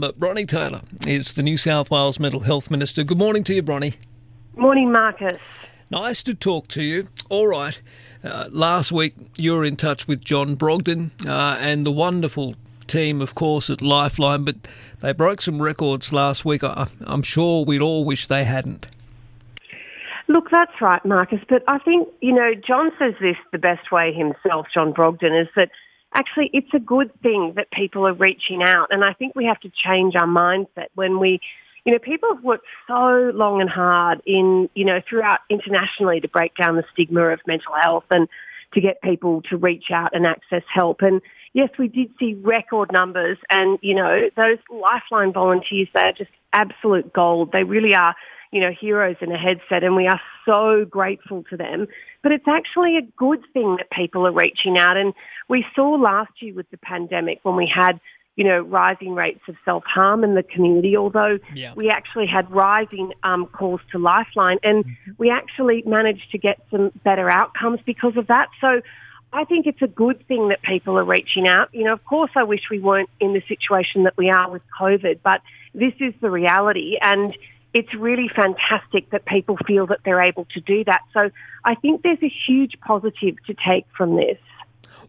But Bronnie Taylor is the New South Wales Mental Health Minister. Good morning to you, Bronnie. Morning, Marcus. Nice to talk to you. All right. Uh, last week you were in touch with John Brogden uh, and the wonderful team, of course, at Lifeline, but they broke some records last week. I, I'm sure we'd all wish they hadn't. Look, that's right, Marcus. But I think, you know, John says this the best way himself, John Brogden, is that actually it's a good thing that people are reaching out. And I think we have to change our mindset when we, you know, people have worked so long and hard in, you know, throughout internationally to break down the stigma of mental health and to get people to reach out and access help. And yes, we did see record numbers and, you know, those lifeline volunteers, they are just absolute gold. They really are you know, heroes in a headset and we are so grateful to them. But it's actually a good thing that people are reaching out. And we saw last year with the pandemic when we had, you know, rising rates of self-harm in the community, although yeah. we actually had rising um, calls to Lifeline and mm-hmm. we actually managed to get some better outcomes because of that. So I think it's a good thing that people are reaching out. You know, of course, I wish we weren't in the situation that we are with COVID, but this is the reality. And it's really fantastic that people feel that they're able to do that. So I think there's a huge positive to take from this.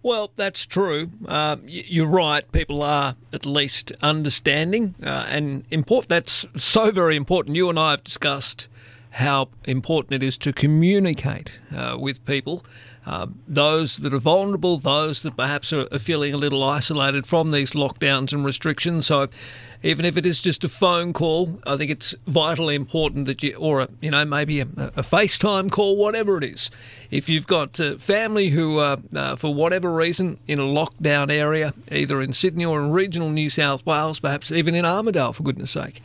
Well, that's true. Uh, you're right. People are at least understanding, uh, and important. That's so very important. You and I have discussed how important it is to communicate uh, with people, uh, those that are vulnerable, those that perhaps are, are feeling a little isolated from these lockdowns and restrictions. So, even if it is just a phone call, I think it's vitally important that you, or a, you know, maybe a, a FaceTime call, whatever it is. If you've got uh, family who are, uh, for whatever reason, in a lockdown area, either in Sydney or in regional New South Wales, perhaps even in Armidale, for goodness sake,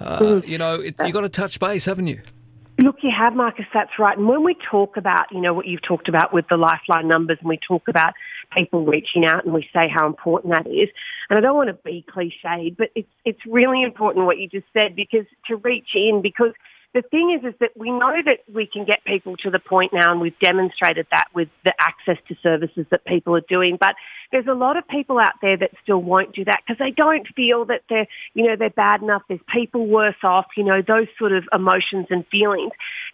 uh, mm. you know, it, you've got to touch base, haven't you? Look, you have, Marcus, that's right. And when we talk about, you know, what you've talked about with the lifeline numbers and we talk about people reaching out and we say how important that is, and I don't want to be cliched, but it's, it's really important what you just said because to reach in, because the thing is, is that we know that we can get people to the point now, and we've demonstrated that with the access to services that people are doing. But there's a lot of people out there that still won't do that because they don't feel that they're, you know, they're bad enough. There's people worse off, you know, those sort of emotions and feelings.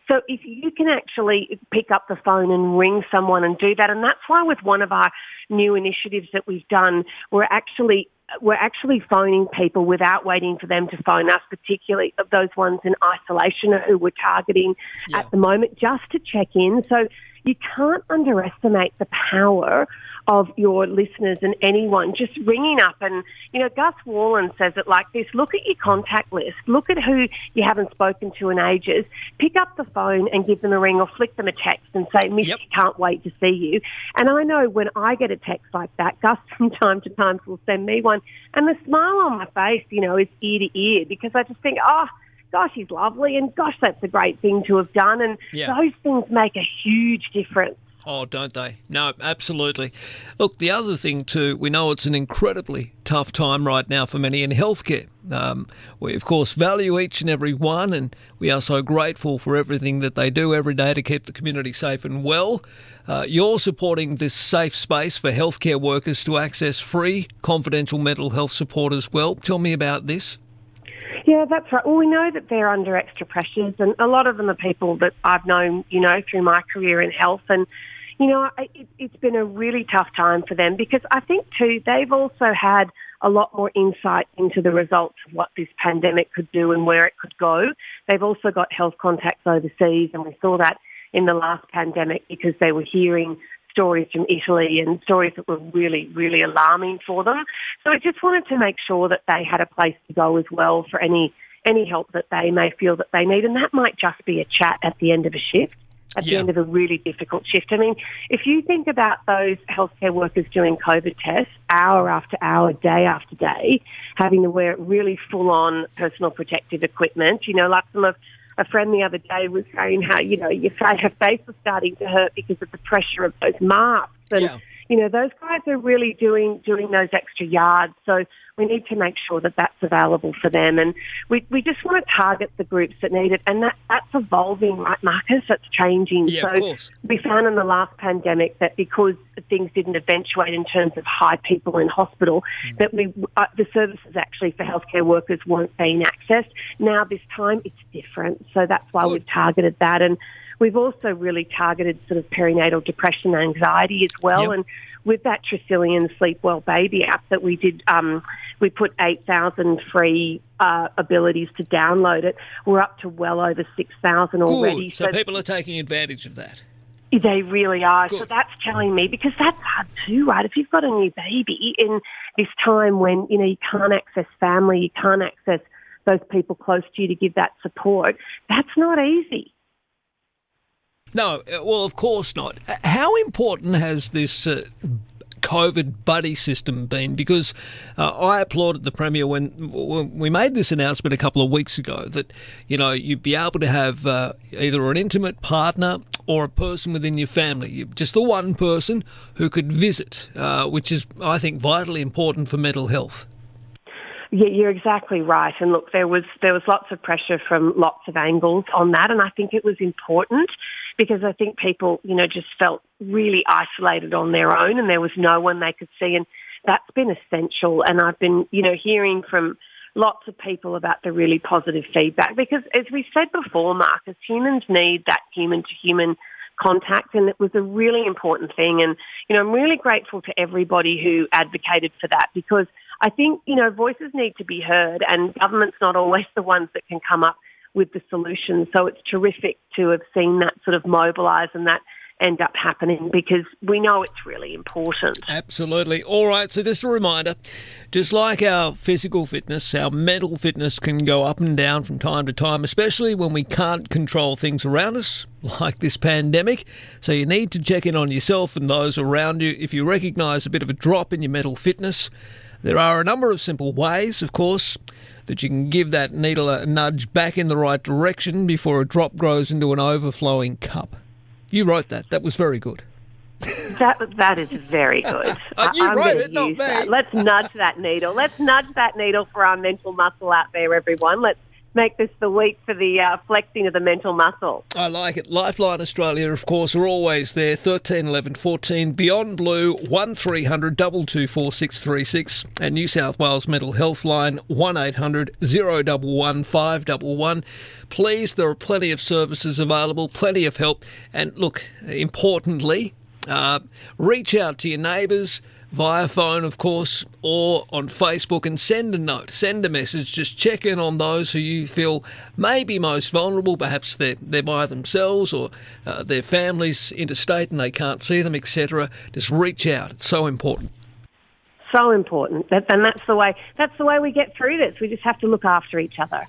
So if you can actually pick up the phone and ring someone and do that, and that's why with one of our new initiatives that we've done, we're actually we're actually phoning people without waiting for them to phone us, particularly of those ones in isolation who we're targeting yeah. at the moment, just to check in. So you can't underestimate the power of your listeners and anyone just ringing up and, you know, Gus Worland says it like this, look at your contact list, look at who you haven't spoken to in ages, pick up the phone and give them a ring or flick them a text and say, Miss, yep. can't wait to see you. And I know when I get a text like that, Gus from time to time will send me one and the smile on my face, you know, is ear to ear because I just think, oh, gosh, he's lovely, and gosh, that's a great thing to have done. And yeah. those things make a huge difference. Oh, don't they? No, absolutely. Look, the other thing too, we know it's an incredibly tough time right now for many in healthcare. Um, we, of course, value each and every one, and we are so grateful for everything that they do every day to keep the community safe and well. Uh, you're supporting this safe space for healthcare workers to access free, confidential mental health support as well. Tell me about this. Yeah, that's right. Well, we know that they're under extra pressures, and a lot of them are people that I've known, you know, through my career in health, and you know, it, it's been a really tough time for them because I think too they've also had a lot more insight into the results of what this pandemic could do and where it could go. They've also got health contacts overseas, and we saw that in the last pandemic because they were hearing stories from Italy and stories that were really, really alarming for them. So I just wanted to make sure that they had a place to go as well for any any help that they may feel that they need, and that might just be a chat at the end of a shift at yeah. the end of a really difficult shift. I mean, if you think about those healthcare workers doing COVID tests hour after hour, day after day, having to wear really full on personal protective equipment, you know, like some of a friend the other day was saying how, you know, your face, her face was starting to hurt because of the pressure of those masks. And, yeah. You know, those guys are really doing doing those extra yards. So we need to make sure that that's available for them. And we, we just want to target the groups that need it. And that, that's evolving, right, Marcus? That's changing. Yeah, so of course. we found in the last pandemic that because things didn't eventuate in terms of high people in hospital, mm. that we uh, the services actually for healthcare workers weren't being accessed. Now this time it's different. So that's why Good. we've targeted that. And We've also really targeted sort of perinatal depression and anxiety as well. Yep. And with that Tresillian Sleep Well Baby app that we did, um, we put 8,000 free uh, abilities to download it. We're up to well over 6,000 already. So, so people are taking advantage of that. They really are. Good. So that's telling me because that's hard too, right? If you've got a new baby in this time when you know you can't access family, you can't access those people close to you to give that support, that's not easy. No, uh, well, of course not. How important has this uh, COVID buddy system been? Because uh, I applauded the Premier when, when, we made this announcement a couple of weeks ago that, you know, you'd be able to have uh, either an intimate partner or a person within your family, just the one person who could visit, uh, which is, I think, vitally important for mental health. Yeah, you're exactly right. And look, there was there was lots of pressure from lots of angles on that, and I think it was important because I think people, you know, just felt really isolated on their own, and there was no one they could see, and that's been essential. And I've been, you know, hearing from lots of people about the really positive feedback because, as we said before, Marcus, humans need that human to human contact and it was a really important thing and you know I'm really grateful to everybody who advocated for that because I think, you know, voices need to be heard and government's not always the ones that can come up with the solution. So it's terrific to have seen that sort of mobilise and that end up happening because we know it's really important. Absolutely. All right, so just a reminder just like our physical fitness, our mental fitness can go up and down from time to time, especially when we can't control things around us, like this pandemic. So you need to check in on yourself and those around you if you recognise a bit of a drop in your mental fitness. There are a number of simple ways, of course, that you can give that needle a nudge back in the right direction before a drop grows into an overflowing cup. You wrote that. That was very good. That that is very good. uh, you I'm wrote it, not me. That. Let's nudge that needle. Let's nudge that needle for our mental muscle out there, everyone. Let's make this the week for the uh, flexing of the mental muscle. I like it. Lifeline Australia, of course, are always there. 13 11 14. Beyond Blue, 1300 224 636. And New South Wales Mental Health Line, 1800 011 511. Please, there are plenty of services available, plenty of help. And look, importantly, uh, reach out to your neighbours via phone, of course, or on Facebook and send a note, send a message. Just check in on those who you feel may be most vulnerable. Perhaps they're, they're by themselves or uh, their families interstate and they can't see them, etc. Just reach out. It's so important. So important, and that's the way. That's the way we get through this. We just have to look after each other.